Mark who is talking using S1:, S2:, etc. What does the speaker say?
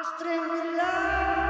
S1: Ah,